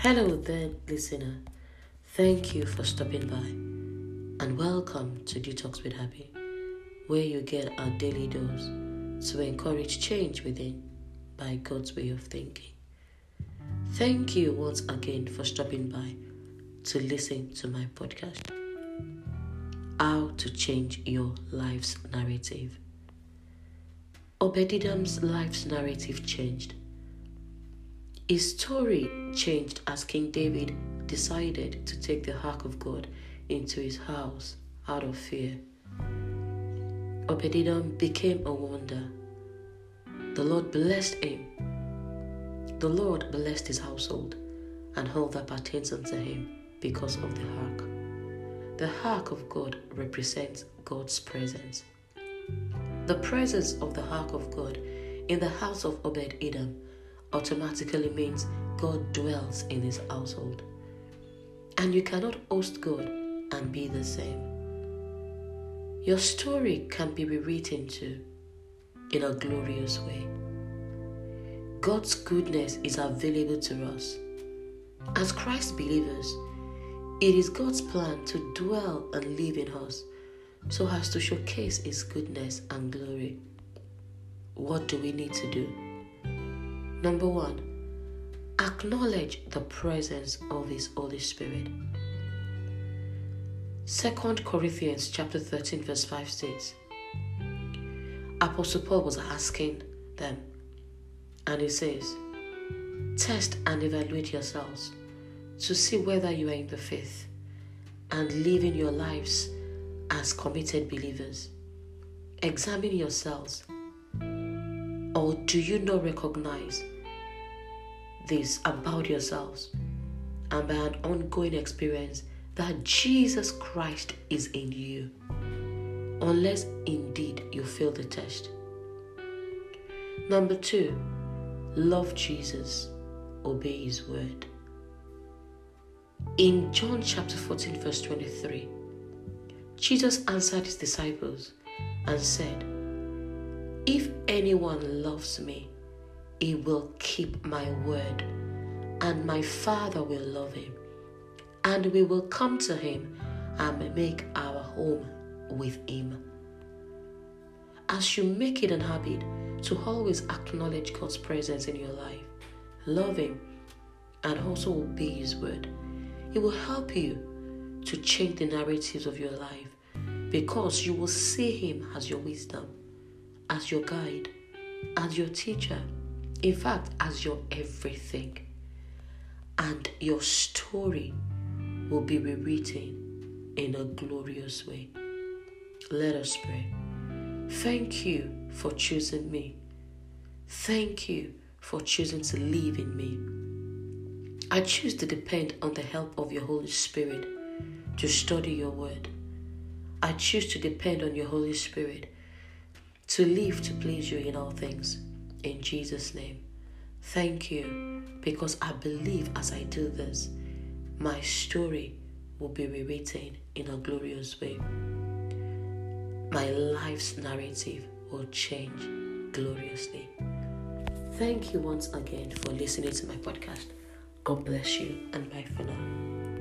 Hello there, listener. Thank you for stopping by and welcome to Detox with Happy, where you get our daily dose to encourage change within by God's way of thinking. Thank you once again for stopping by to listen to my podcast, How to Change Your Life's Narrative. Obededom's life's narrative changed his story changed as King David decided to take the ark of God into his house out of fear. Obededom became a wonder. The Lord blessed him. The Lord blessed his household and all that pertains unto him because of the ark. The ark of God represents God's presence. The presence of the ark of God in the house of Obed Edom automatically means God dwells in his household. And you cannot host God and be the same. Your story can be rewritten too in a glorious way. God's goodness is available to us. As Christ believers, it is God's plan to dwell and live in us so as to showcase His goodness and glory. What do we need to do? Number one, acknowledge the presence of His Holy Spirit. Second Corinthians chapter 13, verse 5 states, Apostle Paul was asking them, and he says, Test and evaluate yourselves to see whether you are in the faith and living your lives as committed believers. Examine yourselves or do you not recognize this about yourselves and by an ongoing experience that Jesus Christ is in you? Unless indeed you fail the test. Number two, love Jesus, obey his word. In John chapter 14, verse 23, Jesus answered his disciples and said, if anyone loves me, he will keep my word, and my Father will love him, and we will come to him and make our home with him. As you make it an habit to always acknowledge God's presence in your life, love Him, and also obey His word, it will help you to change the narratives of your life because you will see Him as your wisdom as your guide, as your teacher, in fact, as your everything. And your story will be rewritten in a glorious way. Let us pray. Thank you for choosing me. Thank you for choosing to live in me. I choose to depend on the help of your Holy Spirit to study your word. I choose to depend on your Holy Spirit to live to please you in all things. In Jesus' name. Thank you because I believe as I do this, my story will be rewritten in a glorious way. My life's narrative will change gloriously. Thank you once again for listening to my podcast. God bless you and bye for now.